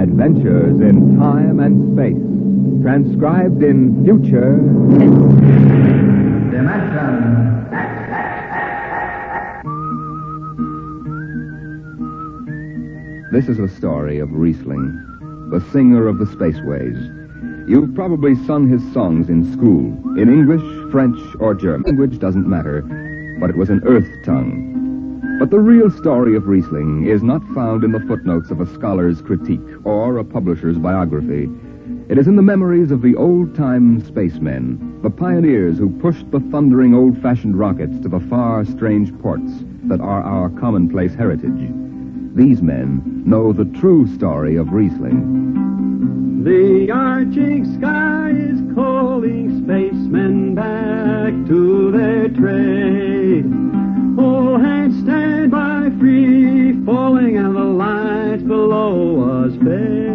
Adventures in time and space. Transcribed in future. Dimension This is a story of Rhysling, the singer of the spaceways. You've probably sung his songs in school, in English, French, or German. Language doesn't matter, but it was an earth tongue. But the real story of Rhysling is not found in the footnotes of a scholar's critique or a publisher's biography. It is in the memories of the old-time spacemen, the pioneers who pushed the thundering old-fashioned rockets to the far, strange ports that are our commonplace heritage. These men know the true story of Rhysling. The arching sky is calling spacemen back to their trade. All falling and the lights below us fade.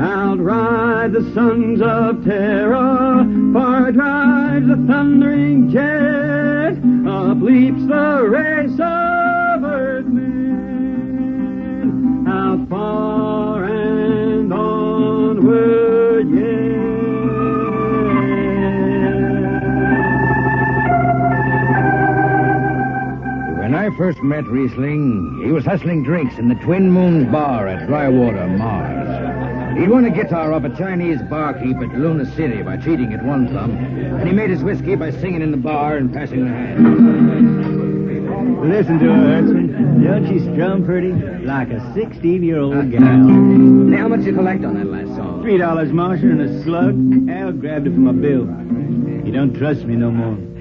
Outride the sons of Terra, far drives the thundering jet, up leaps the race of earthmen, out far I first met Rhysling, he was hustling drinks in the Twin Moons Bar at Drywater, Mars. He'd won a guitar off a Chinese barkeep at Luna City by cheating at one thumb, and he made his whiskey by singing in the bar and passing the hand. Listen to her, Hertzman. Don't she strum pretty? Like a 16-year-old gal. Now, how much you collect on that last song? Three dollars, Marshal, and a slug. Al grabbed it from my bill. He don't trust me no more.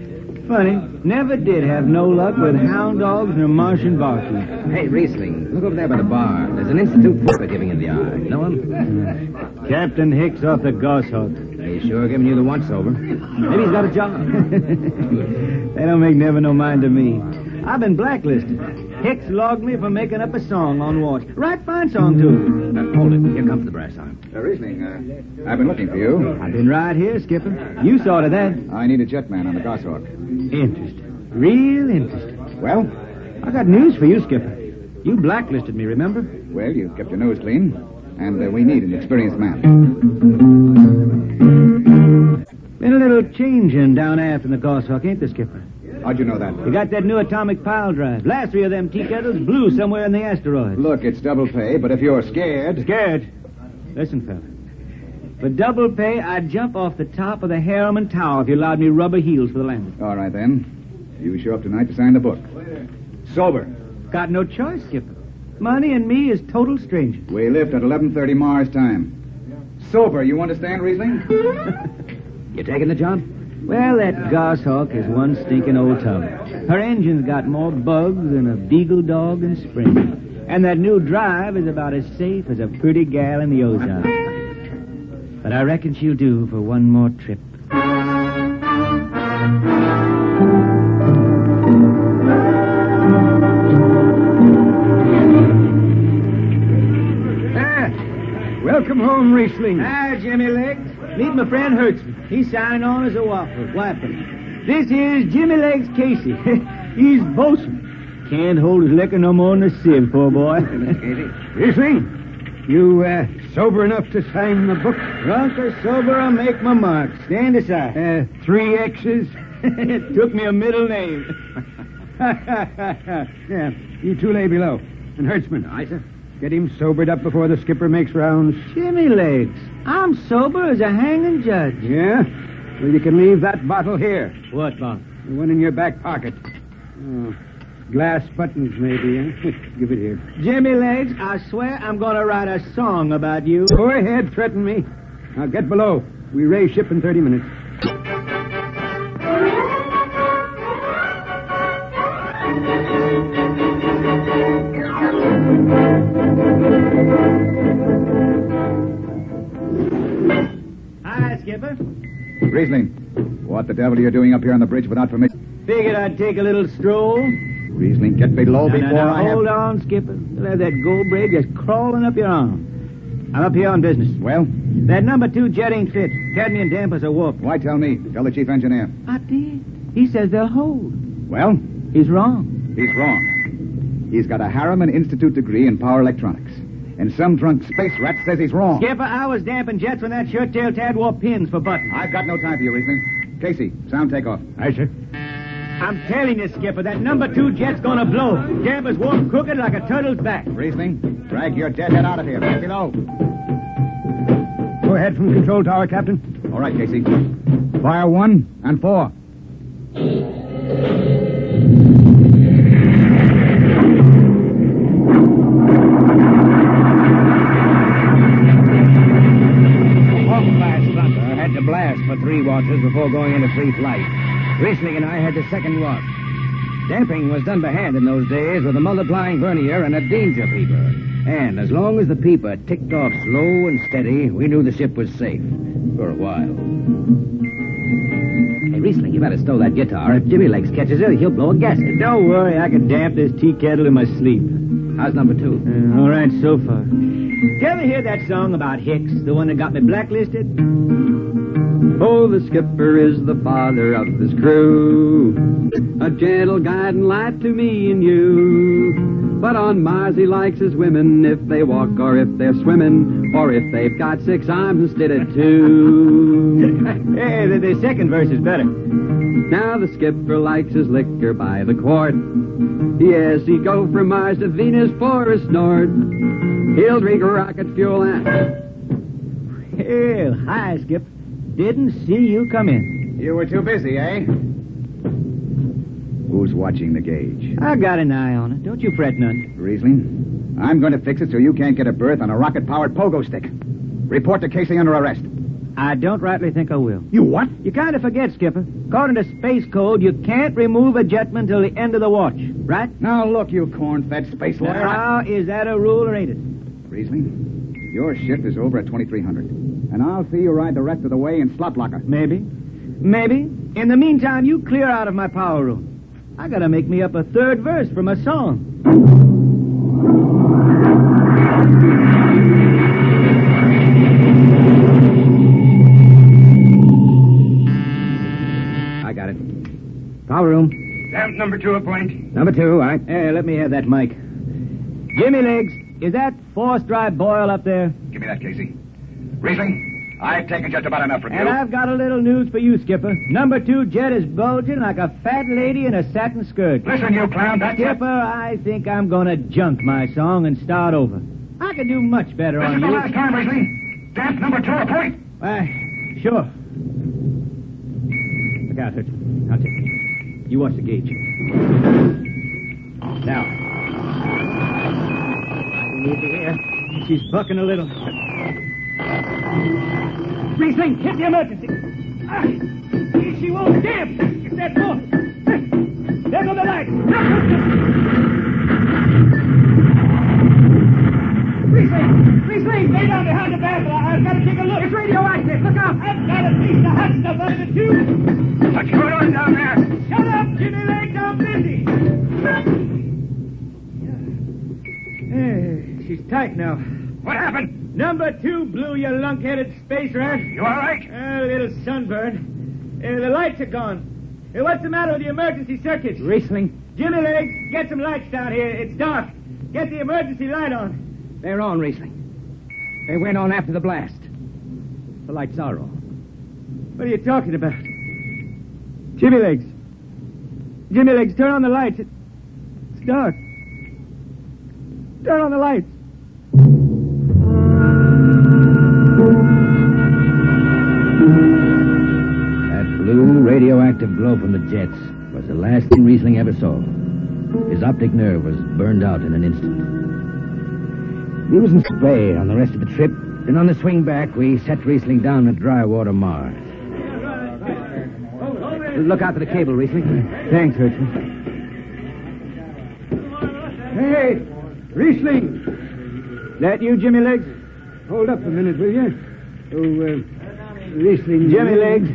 Funny, never did have no luck with hound dogs nor Martian barkeep. Hey, Rhysling, look over there by the bar. There's an Institute for giving in the eye. Know him? Captain Hicks off the Goshawk. He's sure giving you the once-over. Maybe he's got a job. they don't make never no mind to me. I've been blacklisted. Hicks logged me for making up a song on watch. Right fine song, too. Uh, hold it. Here comes the brass arm. Uh, Rhysling, uh, I've been looking for you. I've been right here, Skipper. You saw to that. I need a jetman on the Goshawk. Interesting. Real interesting. Well? I got news for you, Skipper. You blacklisted me, remember? Well, you've kept your nose clean, and uh, we need an experienced man. Been a little changing down aft in the Goshawk, ain't there, Skipper? How'd you know that? You got that new atomic pile drive. Last three of them tea kettles blew somewhere in the asteroids. Look, it's double pay, but if you're scared... Scared? Listen, fella. For double pay, I'd jump off the top of the Harriman Tower if you allowed me rubber heels for the landing. All right, then. You show up tonight to sign the book. Sober. Got no choice, Skipper. Money and me is total strangers. We lift at 11.30 Mars time. Sober, you understand, Rhysling? You taking the job? Well, that Goshawk is one stinking old tub. Her engine's got more bugs than a beagle dog in spring. And that new drive is about as safe as a pretty gal in the ozone. But I reckon she'll do for one more trip. Ah, welcome home, Rhysling. Hi, Jimmy Legs. Meet my friend Hertzman. He's signed on as a waffle, wiper. This here's Jimmy Legs Casey. He's bosun. Can't hold his liquor no more than a sieve, poor boy. Rhysling, you uh, sober enough to sign the book? Drunk or sober, I'll make my mark. Stand aside. Uh, three X's? it took me a middle name. yeah, you two lay below. And Hertzman. Aye, sir. Get him sobered up before the skipper makes rounds. Jimmy Legs. I'm sober as a hanging judge. Yeah? Well, you can leave that bottle here. What, Bob? The one in your back pocket. Oh, glass buttons, maybe, eh? Give it here. Jimmy Legs, I swear I'm going to write a song about you. Go ahead, threaten me. Now get below. We raise ship in 30 minutes. Hi, Skipper. Rhysling, what the devil are you doing up here on the bridge without permission? Figured I'd take a little stroll. Rhysling, get below Now, now, before now, I have... hold on, Skipper. You'll have that gold braid just crawling up your arm. I'm up here on business. Well, That number two jet ain't fit. Cadmium dampers are warped. why tell me? Tell the chief engineer. I did. He says they'll hold. Well, He's wrong. he's wrong. He's got a Harriman Institute degree in power electronics. And some drunk space rat says he's wrong. Skipper, I was damping jets when that shirt-tailed tad wore pins for buttons. I've got no time for you, Rhysling. Casey, sound takeoff. Aye, sir. I'm telling you, Skipper, that number two jet's gonna blow. Damper's warped crooked like a turtle's back. Rhysling, drag your deadhead out of here. Get below. Go ahead from the control tower, Captain. All right, Casey. Fire one and four. Watches before going into free flight. Rhysling and I had the second watch. Damping was done by hand in those days with a multiplying vernier and a danger peeper. And as long as the peeper ticked off slow and steady, we knew the ship was safe. For a while. Hey, Rhysling, you better stow that guitar. If Jimmy Legs catches it, he'll blow a gasket. Don't worry, I can damp this tea kettle in my sleep. How's number two? Uh, all right so far. Did you ever hear that song about Hicks, the one that got me blacklisted? Oh, the skipper is the father of his crew, a gentle guiding light to me and you. But on Mars he likes his women if they walk or if they're swimming, or if they've got six arms instead of two. hey, the, the second verse is better. Now the skipper likes his liquor by the quart. Yes, he'd go from Mars to Venus for a snort. He'll drink rocket fuel and... Hell, hi, Skip. Didn't see you come in. You were too busy, eh? Who's watching the gauge? I got an eye on it. Don't you fret none. Rhysling, I'm going to fix it so you can't get a berth on a rocket-powered pogo stick. Report to Casey under arrest. I don't rightly think I will. You what? You kind of forget, Skipper. According to Space Code, you can't remove a jetman till the end of the watch, right? Now look, you corn-fed space lawyer. I- Now, is that a rule or ain't it? Rhysling, your shift is over at 2300. And I'll see you ride the rest of the way in slot locker. Maybe. Maybe. In the meantime, you clear out of my power room. I gotta make me up a third verse from a song. I got it. Power room. Damp number two a point. Number two, all right. Hey, let me have that mic. Jimmy Legs, is that force dry boil up there? Give me that, Casey. Rhysling, I've taken just about enough from And I've got a little news for you, Skipper. Number two jet is bulging like a fat lady in a satin skirt. Listen, you clown, that's it. Skipper, I think I'm gonna junk my song and start over. I could do much better This on is the you. last time, Rhysling. Damp number two a point. Why, sure. Look out, Hutch. I'll take it. You watch the gauge. Now. Need air. She's bucking a little. Rhysling, hit the emergency. Ah, she won't damp. It's that boat. There go the lights. Rhysling, Rhysling, lay down behind the barrel. I've got to take a look. It's radioactive. Look out. I've got a piece of hot stuff under the tube. What's going on down there? Shut up, Jimmy Legs. I'm busy. She's tight now. What happened? Number two blew, you lunk-headed space rat. You all right? A little sunburn. Uh, the lights are gone. Uh, what's the matter with the emergency circuits? Rhysling. Jimmy Legs, get some lights down here. It's dark. Get the emergency light on. They're on, Rhysling. They went on after the blast. The lights are on. What are you talking about? Jimmy Legs. Jimmy Legs, turn on the lights. It's dark. Turn on the lights. Glow from the jets was the last thing Rhysling ever saw. His optic nerve was burned out in an instant. He was in Spey on the rest of the trip, and on the swing back, we set Rhysling down at Drywater Mars. Look out for the cable, Rhysling. Thanks, Hertzman. Hey, Rhysling. That you, Jimmy Legs? Hold up a minute, will you? Oh, uh, Rhysling. Jimmy Legs,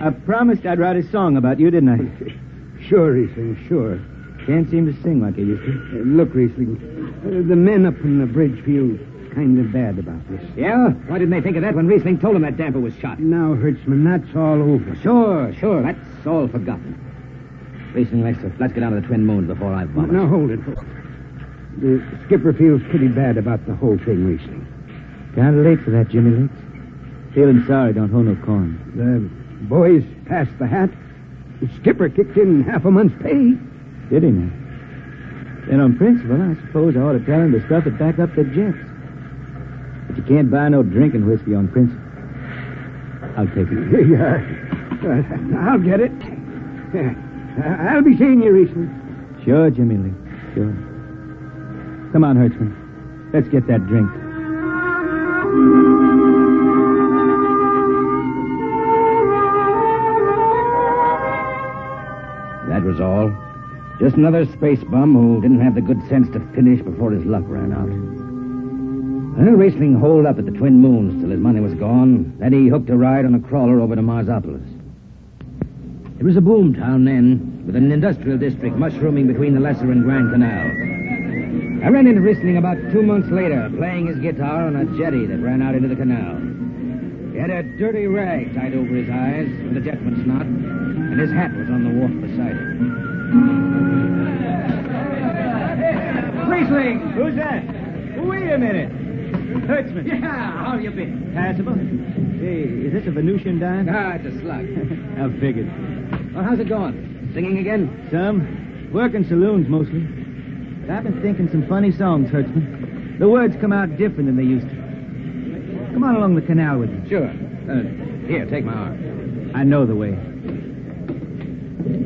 I promised I'd write a song about you, didn't I? Sure, Rhysling, sure. Can't seem to sing like I used to. Uh, look, Rhysling, uh, the men up in the bridge feel kind of bad about this. Yeah? Why didn't they think of that when Rhysling told them that damper was shot? Now, Hertzman, that's all over. Sure, sure. That's all forgotten. Rhysling, let's, let's get out of the Twin Moons before I vomit. Now, hold it. The skipper feels pretty bad about the whole thing, Rhysling. Kind of late for that, Jimmy Legs. Feeling sorry don't hold no corn. The boys passed the hat. The skipper kicked in half a month's pay. Did he now? Then on principle, I suppose I ought to tell him to stuff it back up the jets. But you can't buy no drinking whiskey on principle. I'll take it. Yeah, uh, I'll get it. Uh, I'll be seeing you, Rhysling. Sure, Jimmy Lee. Sure. Come on, Hertzman. Let's get that drink. Just another space bum who didn't have the good sense to finish before his luck ran out. Well, Rhysling holed up at the Twin Moons till his money was gone. Then he hooked a ride on a crawler over to Marsopolis. It was a boom town then, with an industrial district mushrooming between the Lesser and Grand Canals. I ran into Rhysling about two months later, playing his guitar on a jetty that ran out into the canal. He had a dirty rag tied over his eyes with a jetman's knot, and his hat was on the wharf beside him. Rhysling! Who's that? Wait a minute. Hertzman. Yeah, how you been? Passable? Hey, is this a Venusian dime? Ah, it's a slug. I figured. well, how's it going? Singing again? Some. Working saloons mostly. But I've been thinking some funny songs, Hertzman. The words come out different than they used to. Come on along the canal with me. Sure. Uh, here, take my arm. I know the way.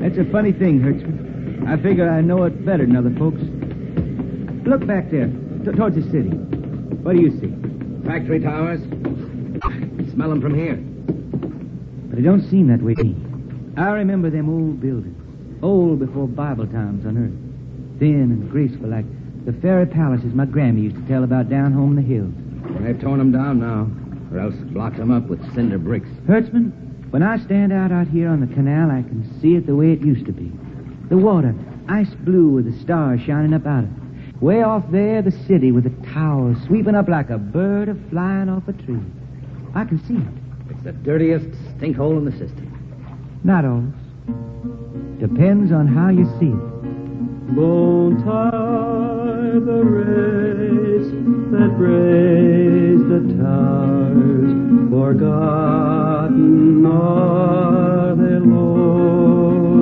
That's a funny thing, Hertzman. I figure I know it better than other folks. Look back there, t- towards the city. What do you see? Factory towers? Smell them from here. But it don't seem that way to me. I remember them old buildings, old before Bible times on earth, thin and graceful like the fairy palaces my Grammy used to tell about down home in the hills. Well, they've torn them down now, or else blocked them up with cinder bricks. Hertzman, when I stand out out here on the canal, I can see it the way it used to be. The water, ice blue with the stars shining up out of it. Way off there, the city with the towers sweeping up like a bird a flying off a tree. I can see it. It's the dirtiest stinkhole in the system. Not always. Depends on how you see it. Bone tie the race that raised the towers, forgotten are their lords.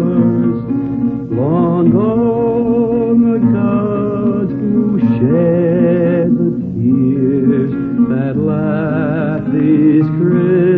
Long gone the gods who shed the tears that lap these crystal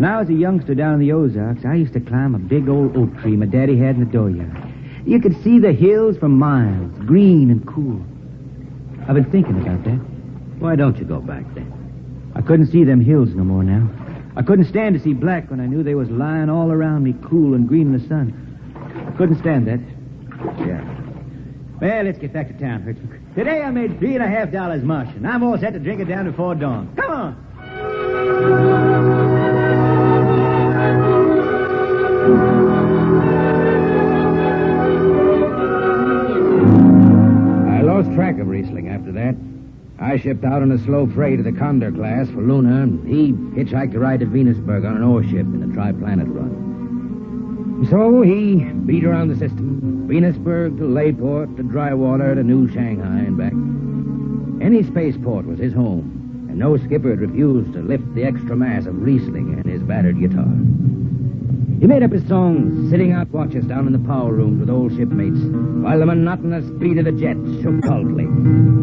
When I was a youngster down in the Ozarks, I used to climb a big old oak tree my daddy had in the dooryard. You could see the hills for miles, green and cool. I've been thinking about that. Why don't you go back then? I couldn't see them hills no more now. I couldn't stand to see black when I knew they was lying all around me, cool and green in the sun. I couldn't stand that. Yeah. Well, let's get back to town, Hertzman. Today I made three and a half dollars and I'm all set to drink it down before dawn. Come on. I lost track of Rhysling after that. I shipped out on a slow freight of the Condor class for Luna. and He hitchhiked a ride to Venusburg on an ore ship in the Triplanet run. So he beat around the system. Venusburg to Layport to Drywater to New Shanghai and back. Any spaceport was his home, and no skipper had refused to lift the extra mass of Rhysling and his battered guitar. He made up his songs, sitting out watches down in the power rooms with old shipmates, while the monotonous beat of the jets shook coldly.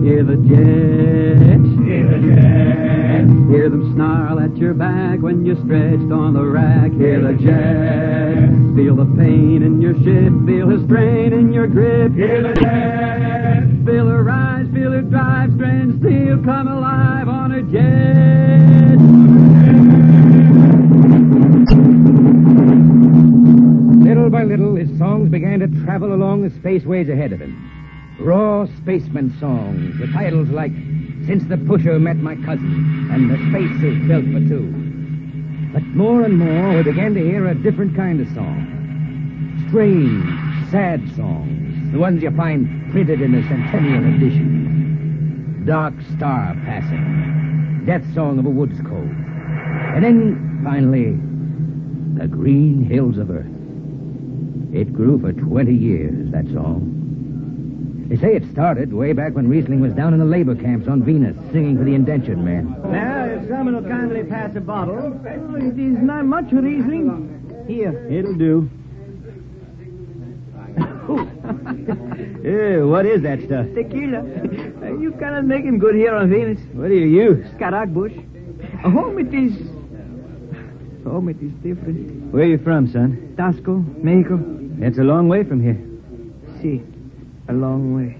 Hear the jets, hear the jets. Hear them snarl at your back when you're stretched on the rack. Hear the jets. Feel the pain in your ship, feel the strain in your grip. Hear the jets. Feel the rise, feel that drives strange steel come alive on a jet. Little by little, his songs began to travel along the spaceways ahead of him. Raw spaceman songs with titles like Since the Pusher Met My Cousin and The Space is Built for Two. But more and more, we began to hear a different kind of song. Strange, sad songs. The ones you find printed in the Centennial Edition. Dark Star Passing. Death Song of a Woods Cove. And then, finally, The Green Hills of Earth. It grew for 20 years, that's all. They say it started way back when Rhysling was down in the labor camps on Venus, singing for the indentured men. Now, if someone will kindly pass a bottle. Oh, it is not much, Rhysling. Here. It'll do. Ew, eh, what is that stuff? Tequila. You cannot make him good here on Venus. What do you use? Karak bush. Home it is. Home it is different. Where are you from, son? Taxco, Mexico. That's a long way from here. See, a long way.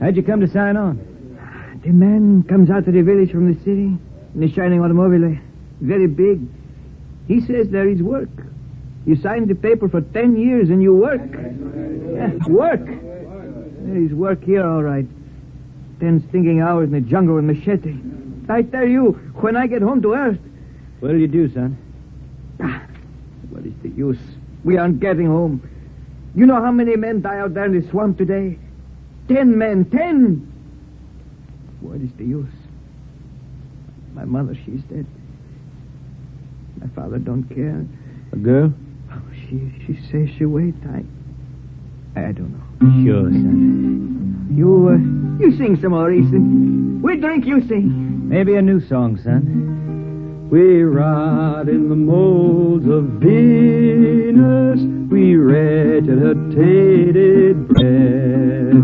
How'd you come to sign on? The man comes out of the village from the city in a shining automobile. Very big. He says there is work. You signed the paper for ten years and you work. Yeah, work. There is work here, all right. Ten stinking hours in the jungle with machete. I tell you, when I get home to Earth, What'll you do, son? Ah, what is the use? We aren't getting home. You know how many men die out there in the swamp today? Ten men, ten! What is the use? My mother, she's dead. My father don't care. A girl? Oh, she she says she wait. I I don't know. Sure, son. You uh, you sing some more, Ethan. We drink, you sing. Maybe a new song, son. We rot in the molds of Venus. We regurgitated bread.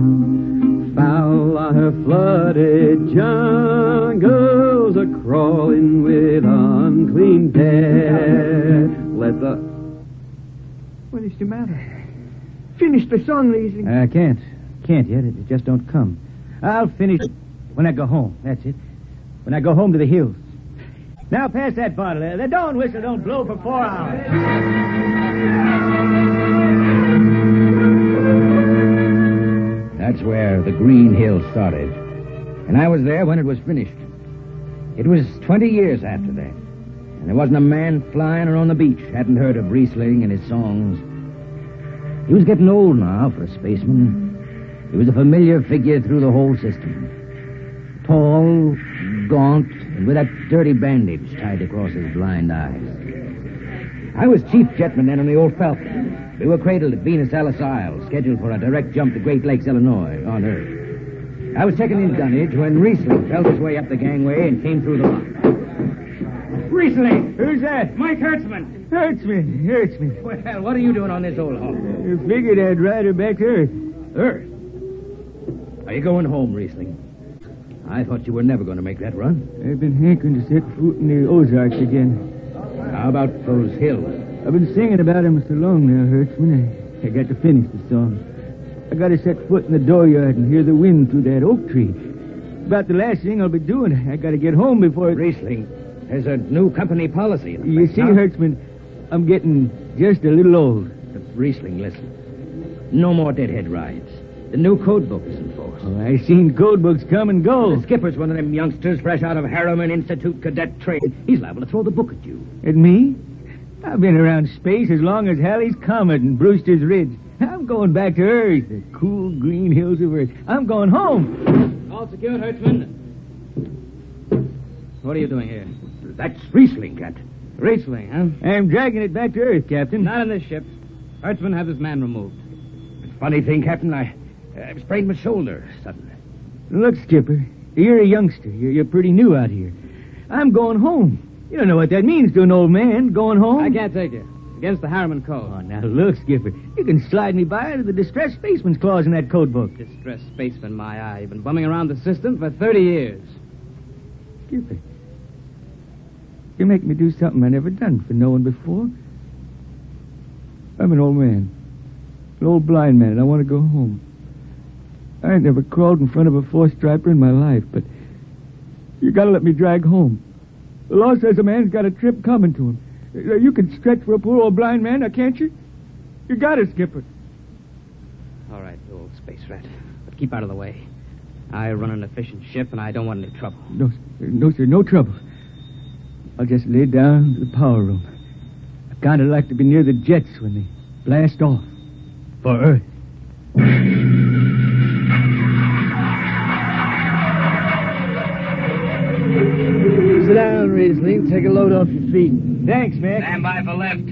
Foul are her flooded jungles, a crawling with unclean dead. Let the What is the matter? Finish the song, Rhysling. I can't. Can't yet. It just don't come. I'll finish it when I go home. That's it. When I go home to the hills. Now pass that bottle. The dawn whistle don't blow for four hours. That's where the Green Hill started. And I was there when it was finished. It was 20 years after that. And there wasn't a man flying or on the beach hadn't heard of Rhysling and his songs. He was getting old now for a spaceman. He was a familiar figure through the whole system. Tall, gaunt, and with that dirty bandage tied across his blind eyes. I was chief jetman then on the old Falcon. We were cradled at Venus Ellis Isle, scheduled for a direct jump to Great Lakes, Illinois, on Earth. I was checking in dunnage when Rhysling felt his way up the gangway and came through the lock. Rhysling! Who's that? Mike Hertzman! Hurts me. Hurts me. Well, what are you doing on this old hull? I figured I'd ride her back to Earth. Earth? Are you going home, Rhysling? I thought you were never going to make that run. I've been hankering to set foot in the Ozarks again. How about those hills? I've been singing about him so long now, Hertzman. I, I got to finish the song. I got to set foot in the dooryard and hear the wind through that oak tree. About the last thing I'll be doing. I got to get home before it... Rhysling, there's a new company policy. in You see, now. Hertzman, I'm getting just a little old. Rhysling, listen. No more deadhead rides. The new code book is in force. Oh, I seen code books come and go. The skipper's one of them youngsters fresh out of Harriman Institute cadet training. He's liable to throw the book at you. At me? I've been around space as long as Halley's Comet and Brewster's Ridge. I'm going back to Earth, the cool green hills of Earth. I'm going home. All secured, Hertzman. What are you doing here? That's Rhysling, Captain. Rhysling, huh? I'm dragging it back to Earth, Captain. Not in this ship. Hertzman has his man removed. Funny thing, Captain, I, I sprained my shoulder suddenly. Look, Skipper, you're a youngster. You're, you're pretty new out here. I'm going home. You don't know what that means to an old man, going home. I can't take you. Against the Harriman Code. Oh, now look, Skipper. You can slide me by to the distressed spaceman's clause in that code book. Distressed spaceman, my eye. You've been bumming around the system for 30 years. Skipper, you make me do something I never done for no one before. I'm an old man, an old blind man, and I want to go home. I never crawled in front of a four-striper in my life, but you gotta let me drag home. The law says a man's got a trip coming to him. Uh, You can stretch for a poor old blind man, now can't you? You got it, Skipper. All right, you old space rat. But keep out of the way. I run an efficient ship, and I don't want any trouble. No, sir, no, sir, no trouble. I'll just lay down to the power room. I kind of like to be near the jets when they blast off for Earth. Down, Rhysling. Take a load off your feet. Thanks, Mac. Stand by for left.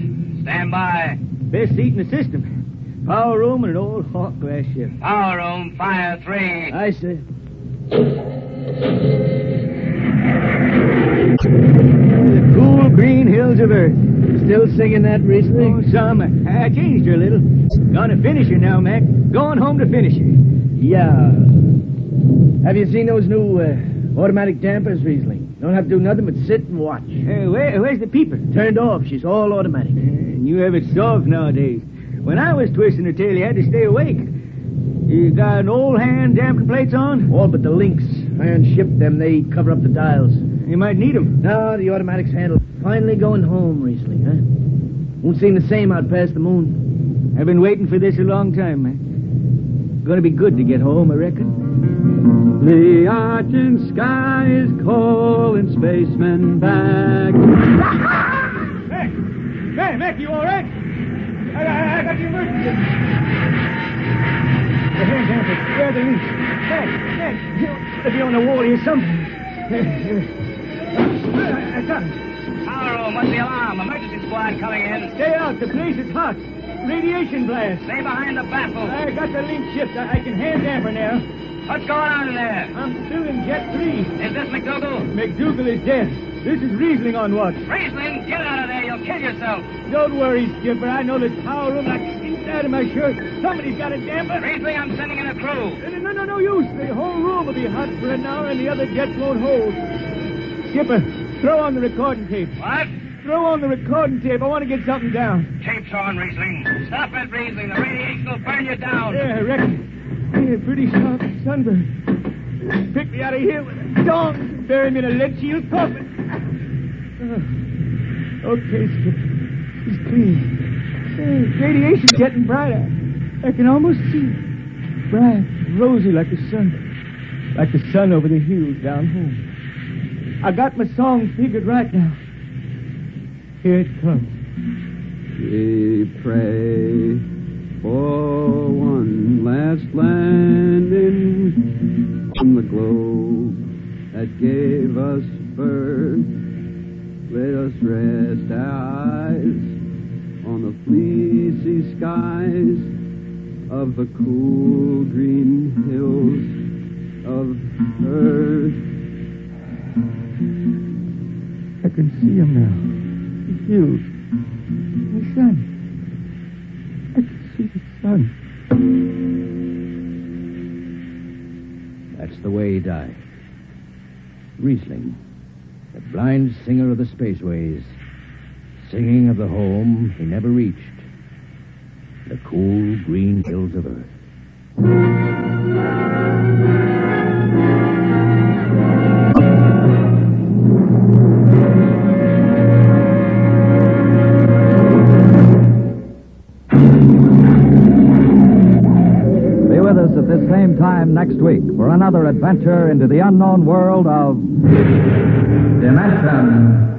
Stand by. Best seat in the system. Power room and an old Hawk glass ship. Power room, fire three. I see. The cool green hills of Earth. Still singing that, Rhysling? Oh, some. I changed her a little. Gonna finish her now, Mac. Going home to finish her. Yeah. Have you seen those new uh, automatic dampers, Rhysling? Don't have to do nothing but sit and watch. Hey, where, where's the peeper? Turned off. She's all automatic. Uh, and you have it soft nowadays. When I was twisting her tail, you had to stay awake. You got an old hand damping plates on? All but the links. Iron ship them. They cover up the dials. You might need 'em. No, the automatics handle. Finally going home, Rhysling, huh? Won't seem the same out past the moon. I've been waiting for this a long time, man. Gonna be good to get home, I reckon. The argent sky is calling spacemen back. Mac! Mac, Mac, you all right? I, I, I got the emergency. The hand damper. Where are the links? Mac, Mac, be on the wall here something. I, got him. Power room, what's the alarm? Emergency squad coming in. Stay out. The place is hot. Radiation blast. Stay behind the baffle. I got the link shift. I, I can hand damper now. What's going on in there? I'm still in Jet 3. Is this McDougal? McDougal is dead. This is Rhysling on watch. Rhysling, get out of there. You'll kill yourself. Don't worry, Skipper. I know this power room like the inside of my shirt. Somebody's got a damper. Riesling, I'm sending in a crew. No, no, no use. The whole room will be hot for an hour and the other jets won't hold. Skipper, throw on the recording tape. What? Throw on the recording tape. I want to get something down. Tape's on, Rhysling. Stop it, Rhysling. The radiation will burn you down. Yeah, I reckon. Yeah, pretty sharp sunburn. Pick me out of here with a dong. Bury me in a lead shield coffin. Uh, okay, Skip. It's clean. Yeah, radiation's getting brighter. I can almost see it. Bright, rosy like the sun. Like the sun over the hills down home. I got my song figured right now. Here it comes. We pray for one last landing on the globe that gave us birth. Let us rest our eyes on the fleecy skies of the cool green hills of earth. I can see him now. Hills. The sun. I can see the sun. That's the way he died. Rhysling, the blind singer of the spaceways, singing of the home he never reached, the cool green hills of Earth. Time next week for another adventure into the unknown world of Dimension.